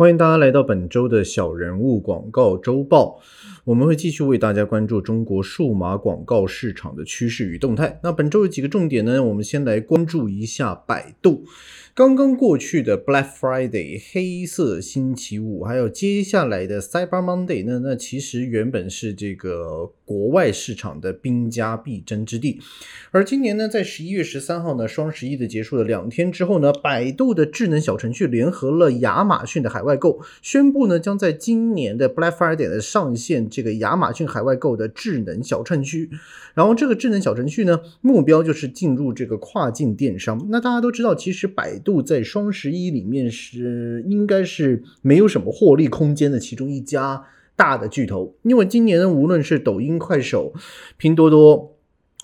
欢迎大家来到本周的小人物广告周报。我们会继续为大家关注中国数码广告市场的趋势与动态。那本周有几个重点呢？我们先来关注一下百度。刚刚过去的 Black Friday 黑色星期五，还有接下来的 Cyber Monday 呢？那其实原本是这个国外市场的兵家必争之地。而今年呢，在十一月十三号呢，双十一的结束了两天之后呢，百度的智能小程序联合了亚马逊的海外购，宣布呢，将在今年的 Black Friday 的上线这个亚马逊海外购的智能小程序。然后这个智能小程序呢，目标就是进入这个跨境电商。那大家都知道，其实百度。度在双十一里面是应该是没有什么获利空间的其中一家大的巨头，因为今年呢，无论是抖音、快手、拼多多。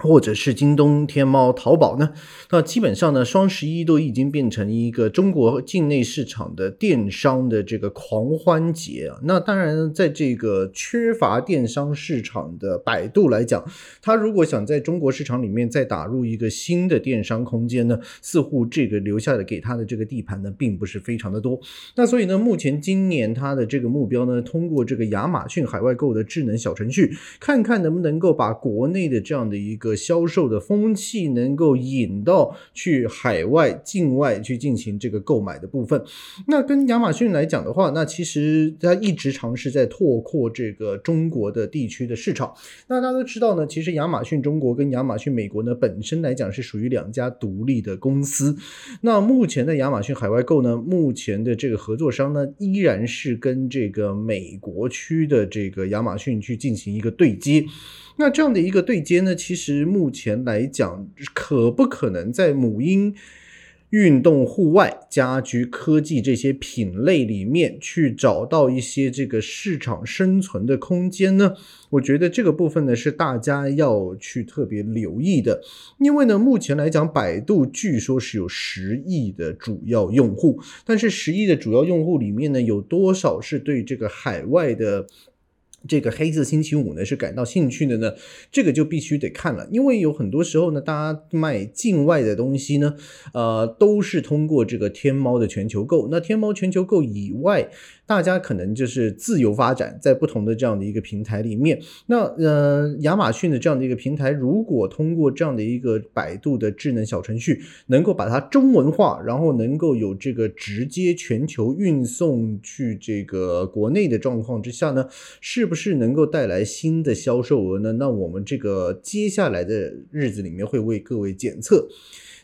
或者是京东、天猫、淘宝呢？那基本上呢，双十一都已经变成一个中国境内市场的电商的这个狂欢节啊。那当然，在这个缺乏电商市场的百度来讲，它如果想在中国市场里面再打入一个新的电商空间呢，似乎这个留下的给它的这个地盘呢，并不是非常的多。那所以呢，目前今年它的这个目标呢，通过这个亚马逊海外购的智能小程序，看看能不能够把国内的这样的一个。个销售的风气能够引到去海外、境外去进行这个购买的部分。那跟亚马逊来讲的话，那其实它一直尝试在拓扩这个中国的地区的市场。那大家都知道呢，其实亚马逊中国跟亚马逊美国呢本身来讲是属于两家独立的公司。那目前的亚马逊海外购呢，目前的这个合作商呢依然是跟这个美国区的这个亚马逊去进行一个对接。那这样的一个对接呢，其实目前来讲，可不可能在母婴、运动、户外、家居、科技这些品类里面去找到一些这个市场生存的空间呢？我觉得这个部分呢是大家要去特别留意的，因为呢，目前来讲，百度据说是有十亿的主要用户，但是十亿的主要用户里面呢，有多少是对这个海外的？这个黑色星期五呢是感到兴趣的呢，这个就必须得看了，因为有很多时候呢，大家卖境外的东西呢，呃，都是通过这个天猫的全球购。那天猫全球购以外，大家可能就是自由发展在不同的这样的一个平台里面。那呃，亚马逊的这样的一个平台，如果通过这样的一个百度的智能小程序，能够把它中文化，然后能够有这个直接全球运送去这个国内的状况之下呢，是不是？能够带来新的销售额呢？那我们这个接下来的日子里面会为各位检测。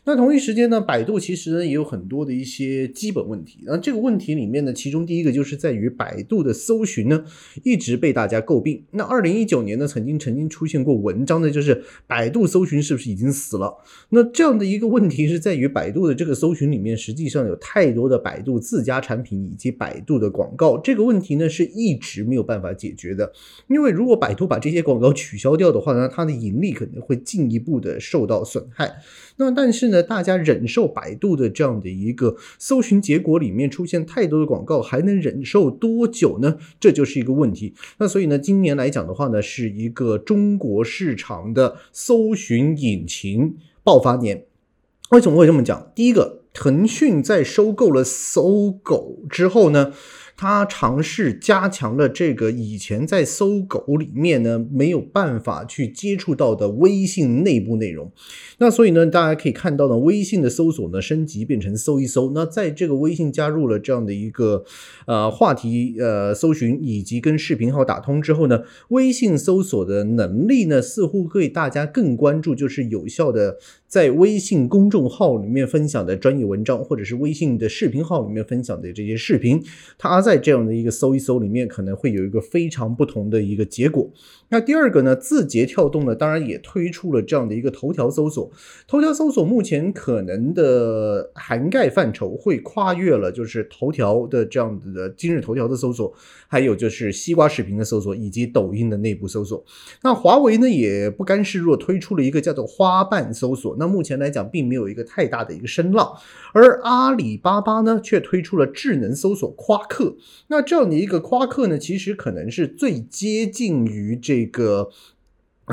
那同一时间呢，百度其实也有很多的一些基本问题。那这个问题里面呢，其中第一个就是是在于百度的搜寻呢一直被大家诟病。那二零一九年呢，曾经曾经出现过文章呢，就是百度搜寻是不是已经死了？那这样的一个问题是在于百度的这个搜寻里面，实际上有太多的百度自家产品以及百度的广告。这个问题呢是一直没有办法解决的。因为如果百度把这些广告取消掉的话呢，它的盈利可能会进一步的受到损害。那但是呢，大家忍受百度的这样的一个搜寻结果里面出现太多的广告，还能忍受多久呢？这就是一个问题。那所以呢，今年来讲的话呢，是一个中国市场的搜寻引擎爆发年。为什么会这么讲？第一个，腾讯在收购了搜狗之后呢？他尝试加强了这个以前在搜狗里面呢没有办法去接触到的微信内部内容，那所以呢，大家可以看到呢，微信的搜索呢升级变成搜一搜。那在这个微信加入了这样的一个呃话题呃搜寻以及跟视频号打通之后呢，微信搜索的能力呢似乎会大家更关注，就是有效的在微信公众号里面分享的专业文章，或者是微信的视频号里面分享的这些视频，它。在这样的一个搜一搜里面，可能会有一个非常不同的一个结果。那第二个呢，字节跳动呢，当然也推出了这样的一个头条搜索。头条搜索目前可能的涵盖范畴会跨越了，就是头条的这样子的今日头条的搜索，还有就是西瓜视频的搜索，以及抖音的内部搜索。那华为呢也不甘示弱，推出了一个叫做花瓣搜索。那目前来讲，并没有一个太大的一个声浪。而阿里巴巴呢，却推出了智能搜索夸克。那这样的一个夸克呢，其实可能是最接近于这个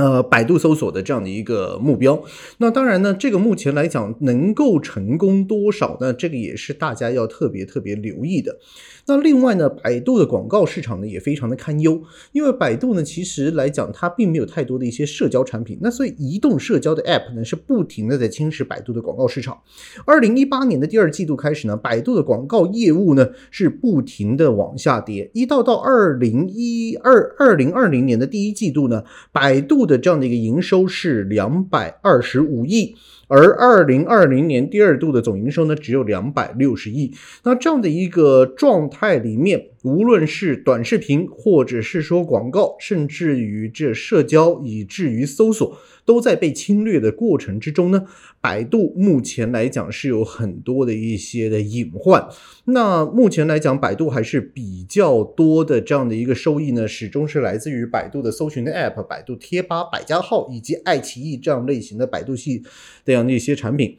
呃，百度搜索的这样的一个目标，那当然呢，这个目前来讲能够成功多少呢？这个也是大家要特别特别留意的。那另外呢，百度的广告市场呢也非常的堪忧，因为百度呢其实来讲它并没有太多的一些社交产品，那所以移动社交的 App 呢是不停的在侵蚀百度的广告市场。二零一八年的第二季度开始呢，百度的广告业务呢是不停的往下跌，一到到二零一二二零二零年的第一季度呢，百度的这样的一个营收是两百二十五亿。而二零二零年第二度的总营收呢，只有两百六十亿。那这样的一个状态里面，无论是短视频，或者是说广告，甚至于这社交，以至于搜索。都在被侵略的过程之中呢。百度目前来讲是有很多的一些的隐患。那目前来讲，百度还是比较多的这样的一个收益呢，始终是来自于百度的搜寻的 App、百度贴吧、百家号以及爱奇艺这样类型的百度系这样样的一些产品。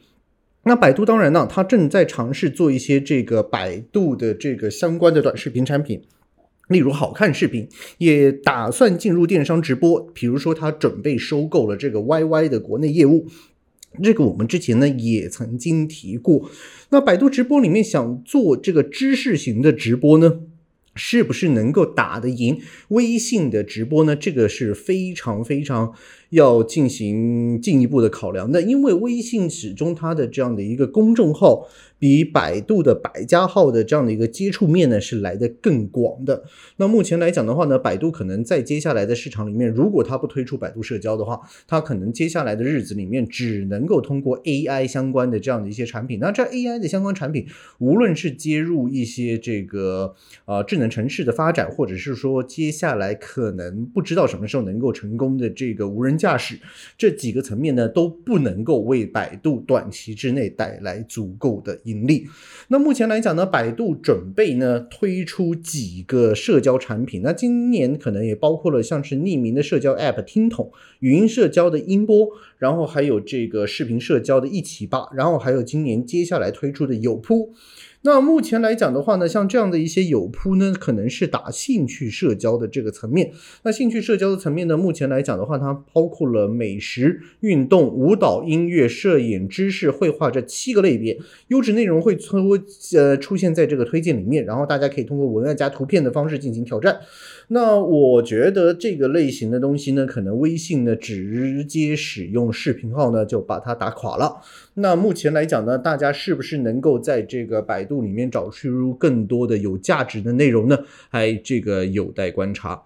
那百度当然呢，它正在尝试做一些这个百度的这个相关的短视频产品。例如好看视频也打算进入电商直播，比如说他准备收购了这个 YY 的国内业务，这个我们之前呢也曾经提过。那百度直播里面想做这个知识型的直播呢，是不是能够打得赢微信的直播呢？这个是非常非常要进行进一步的考量那，因为微信始终它的这样的一个公众号。比百度的百家号的这样的一个接触面呢，是来的更广的。那目前来讲的话呢，百度可能在接下来的市场里面，如果它不推出百度社交的话，它可能接下来的日子里面只能够通过 AI 相关的这样的一些产品。那这 AI 的相关产品，无论是接入一些这个呃智能城市的发展，或者是说接下来可能不知道什么时候能够成功的这个无人驾驶，这几个层面呢，都不能够为百度短期之内带来足够的。盈利。那目前来讲呢，百度准备呢推出几个社交产品。那今年可能也包括了像是匿名的社交 App 听筒、语音社交的音波，然后还有这个视频社交的一起吧，然后还有今年接下来推出的有扑。那目前来讲的话呢，像这样的一些有铺呢，可能是打兴趣社交的这个层面。那兴趣社交的层面呢，目前来讲的话，它包括了美食、运动、舞蹈、音乐、摄影、知识、绘画这七个类别，优质内容会出呃出现在这个推荐里面，然后大家可以通过文案加图片的方式进行挑战。那我觉得这个类型的东西呢，可能微信呢直接使用视频号呢就把它打垮了。那目前来讲呢，大家是不是能够在这个百度度里面找出更多的有价值的内容呢？还这个有待观察。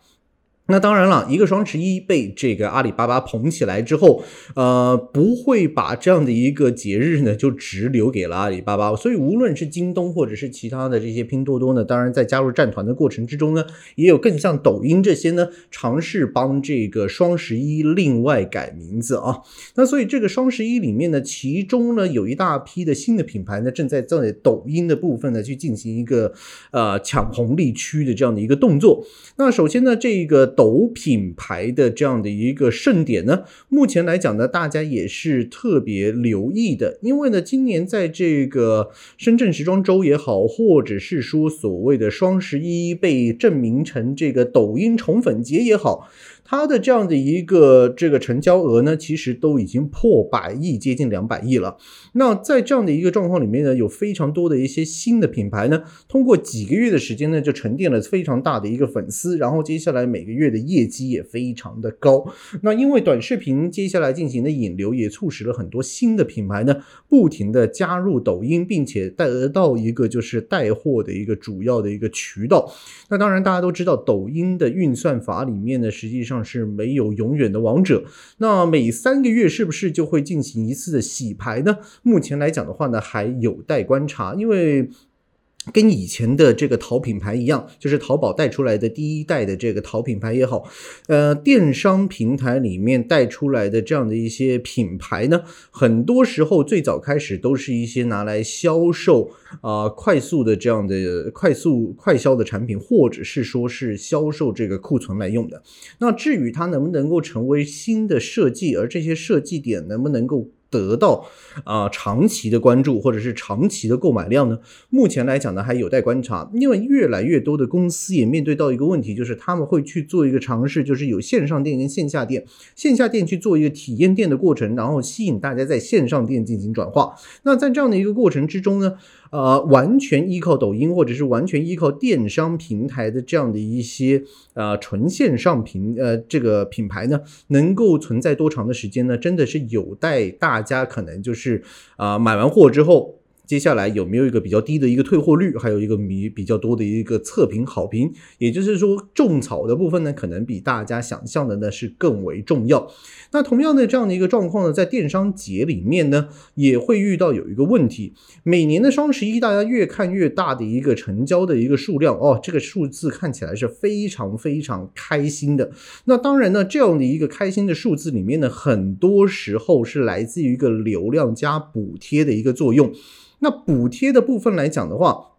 那当然了，一个双十一被这个阿里巴巴捧起来之后，呃，不会把这样的一个节日呢就只留给了阿里巴巴。所以无论是京东或者是其他的这些拼多多呢，当然在加入战团的过程之中呢，也有更像抖音这些呢尝试帮这个双十一另外改名字啊。那所以这个双十一里面呢，其中呢有一大批的新的品牌呢正在在抖音的部分呢去进行一个呃抢红利区的这样的一个动作。那首先呢，这个。抖品牌的这样的一个盛典呢，目前来讲呢，大家也是特别留意的，因为呢，今年在这个深圳时装周也好，或者是说所谓的双十一被证明成这个抖音宠粉节也好。它的这样的一个这个成交额呢，其实都已经破百亿，接近两百亿了。那在这样的一个状况里面呢，有非常多的一些新的品牌呢，通过几个月的时间呢，就沉淀了非常大的一个粉丝，然后接下来每个月的业绩也非常的高。那因为短视频接下来进行的引流，也促使了很多新的品牌呢，不停的加入抖音，并且带得到一个就是带货的一个主要的一个渠道。那当然大家都知道，抖音的运算法里面呢，实际上是没有永远的王者，那每三个月是不是就会进行一次的洗牌呢？目前来讲的话呢，还有待观察，因为。跟以前的这个淘品牌一样，就是淘宝带出来的第一代的这个淘品牌也好，呃，电商平台里面带出来的这样的一些品牌呢，很多时候最早开始都是一些拿来销售啊快速的这样的快速快销的产品，或者是说是销售这个库存来用的。那至于它能不能够成为新的设计，而这些设计点能不能够得到啊长期的关注或者是长期的购买量呢？目前来讲呢，还有待观察。因为越来越多的公司也面对到一个问题，就是他们会去做一个尝试，就是有线上店跟线下店，线下店去做一个体验店的过程，然后吸引大家在线上店进行转化。那在这样的一个过程之中呢，呃，完全依靠抖音或者是完全依靠电商平台的这样的一些呃纯线上平呃这个品牌呢，能够存在多长的时间呢？真的是有待大。家可能就是啊，买完货之后。接下来有没有一个比较低的一个退货率，还有一个比比较多的一个测评好评？也就是说，种草的部分呢，可能比大家想象的呢是更为重要。那同样的这样的一个状况呢，在电商节里面呢，也会遇到有一个问题：每年的双十一，大家越看越大的一个成交的一个数量哦，这个数字看起来是非常非常开心的。那当然呢，这样的一个开心的数字里面呢，很多时候是来自于一个流量加补贴的一个作用。那补贴的部分来讲的话。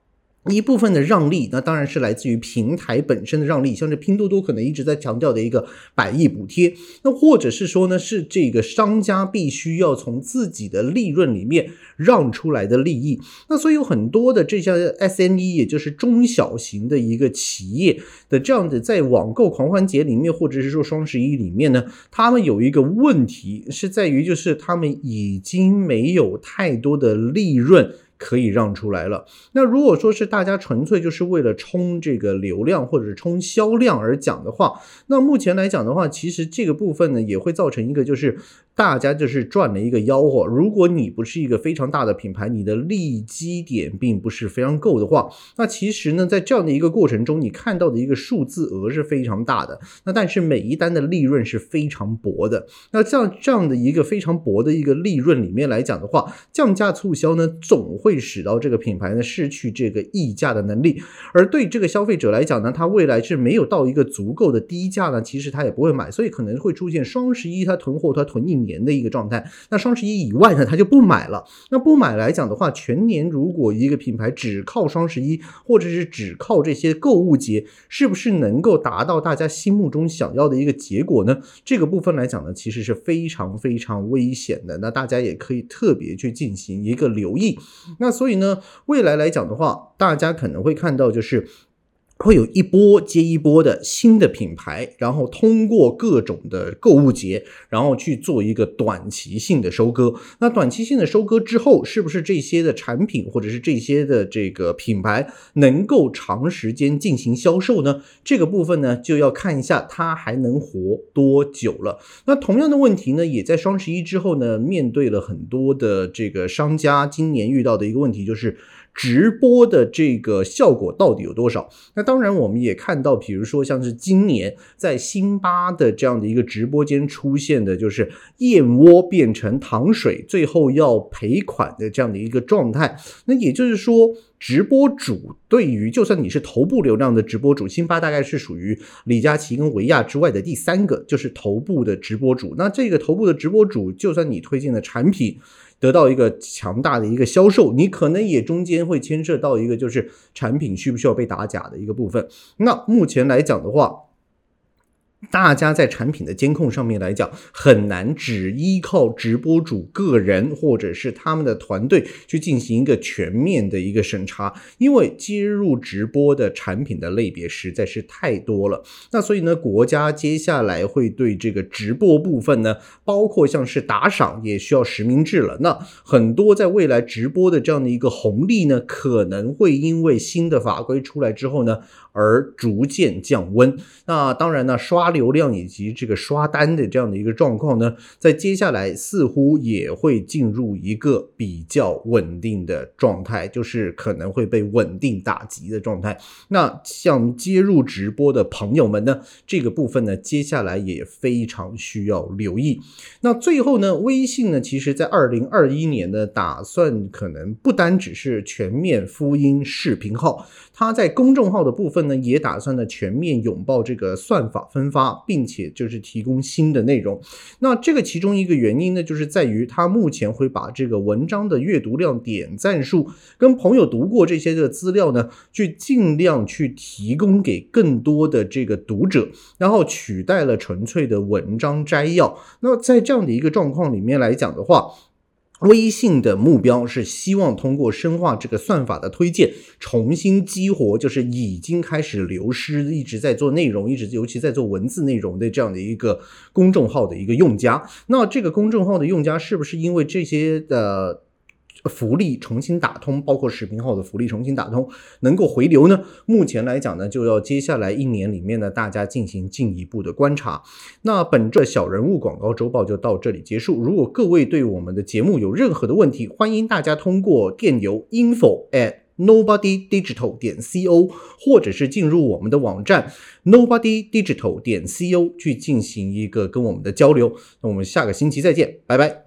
一部分的让利，那当然是来自于平台本身的让利，像是拼多多可能一直在强调的一个百亿补贴，那或者是说呢，是这个商家必须要从自己的利润里面让出来的利益。那所以有很多的这些 SME，也就是中小型的一个企业的这样的在网购狂欢节里面，或者是说双十一里面呢，他们有一个问题是在于，就是他们已经没有太多的利润。可以让出来了。那如果说是大家纯粹就是为了冲这个流量或者是冲销量而讲的话，那目前来讲的话，其实这个部分呢也会造成一个就是大家就是赚了一个吆喝。如果你不是一个非常大的品牌，你的利基点并不是非常够的话，那其实呢在这样的一个过程中，你看到的一个数字额是非常大的。那但是每一单的利润是非常薄的。那像这样的一个非常薄的一个利润里面来讲的话，降价促销呢总会。会使到这个品牌呢失去这个溢价的能力，而对这个消费者来讲呢，他未来是没有到一个足够的低价呢，其实他也不会买，所以可能会出现双十一他囤货他囤一年的一个状态。那双十一以外呢，他就不买了。那不买来讲的话，全年如果一个品牌只靠双十一，或者是只靠这些购物节，是不是能够达到大家心目中想要的一个结果呢？这个部分来讲呢，其实是非常非常危险的。那大家也可以特别去进行一个留意。那所以呢，未来来讲的话，大家可能会看到就是。会有一波接一波的新的品牌，然后通过各种的购物节，然后去做一个短期性的收割。那短期性的收割之后，是不是这些的产品或者是这些的这个品牌能够长时间进行销售呢？这个部分呢，就要看一下它还能活多久了。那同样的问题呢，也在双十一之后呢，面对了很多的这个商家今年遇到的一个问题就是。直播的这个效果到底有多少？那当然，我们也看到，比如说像是今年在辛巴的这样的一个直播间出现的，就是燕窝变成糖水，最后要赔款的这样的一个状态。那也就是说，直播主对于就算你是头部流量的直播主，辛巴大概是属于李佳琦跟维亚之外的第三个，就是头部的直播主。那这个头部的直播主，就算你推荐的产品。得到一个强大的一个销售，你可能也中间会牵涉到一个就是产品需不需要被打假的一个部分。那目前来讲的话。大家在产品的监控上面来讲，很难只依靠直播主个人或者是他们的团队去进行一个全面的一个审查，因为接入直播的产品的类别实在是太多了。那所以呢，国家接下来会对这个直播部分呢，包括像是打赏也需要实名制了。那很多在未来直播的这样的一个红利呢，可能会因为新的法规出来之后呢。而逐渐降温。那当然呢，刷流量以及这个刷单的这样的一个状况呢，在接下来似乎也会进入一个比较稳定的状态，就是可能会被稳定打击的状态。那像接入直播的朋友们呢，这个部分呢，接下来也非常需要留意。那最后呢，微信呢，其实在二零二一年呢，打算可能不单只是全面福音视频号，它在公众号的部分。呢，也打算呢全面拥抱这个算法分发，发并且就是提供新的内容。那这个其中一个原因呢，就是在于他目前会把这个文章的阅读量、点赞数跟朋友读过这些的资料呢，去尽量去提供给更多的这个读者，然后取代了纯粹的文章摘要。那在这样的一个状况里面来讲的话，微信的目标是希望通过深化这个算法的推荐，重新激活就是已经开始流失、一直在做内容、一直尤其在做文字内容的这样的一个公众号的一个用家。那这个公众号的用家是不是因为这些的？福利重新打通，包括视频号的福利重新打通，能够回流呢？目前来讲呢，就要接下来一年里面呢，大家进行进一步的观察。那本这小人物广告周报就到这里结束。如果各位对我们的节目有任何的问题，欢迎大家通过电邮 info at nobody digital 点 co，或者是进入我们的网站 nobody digital 点 co 去进行一个跟我们的交流。那我们下个星期再见，拜拜。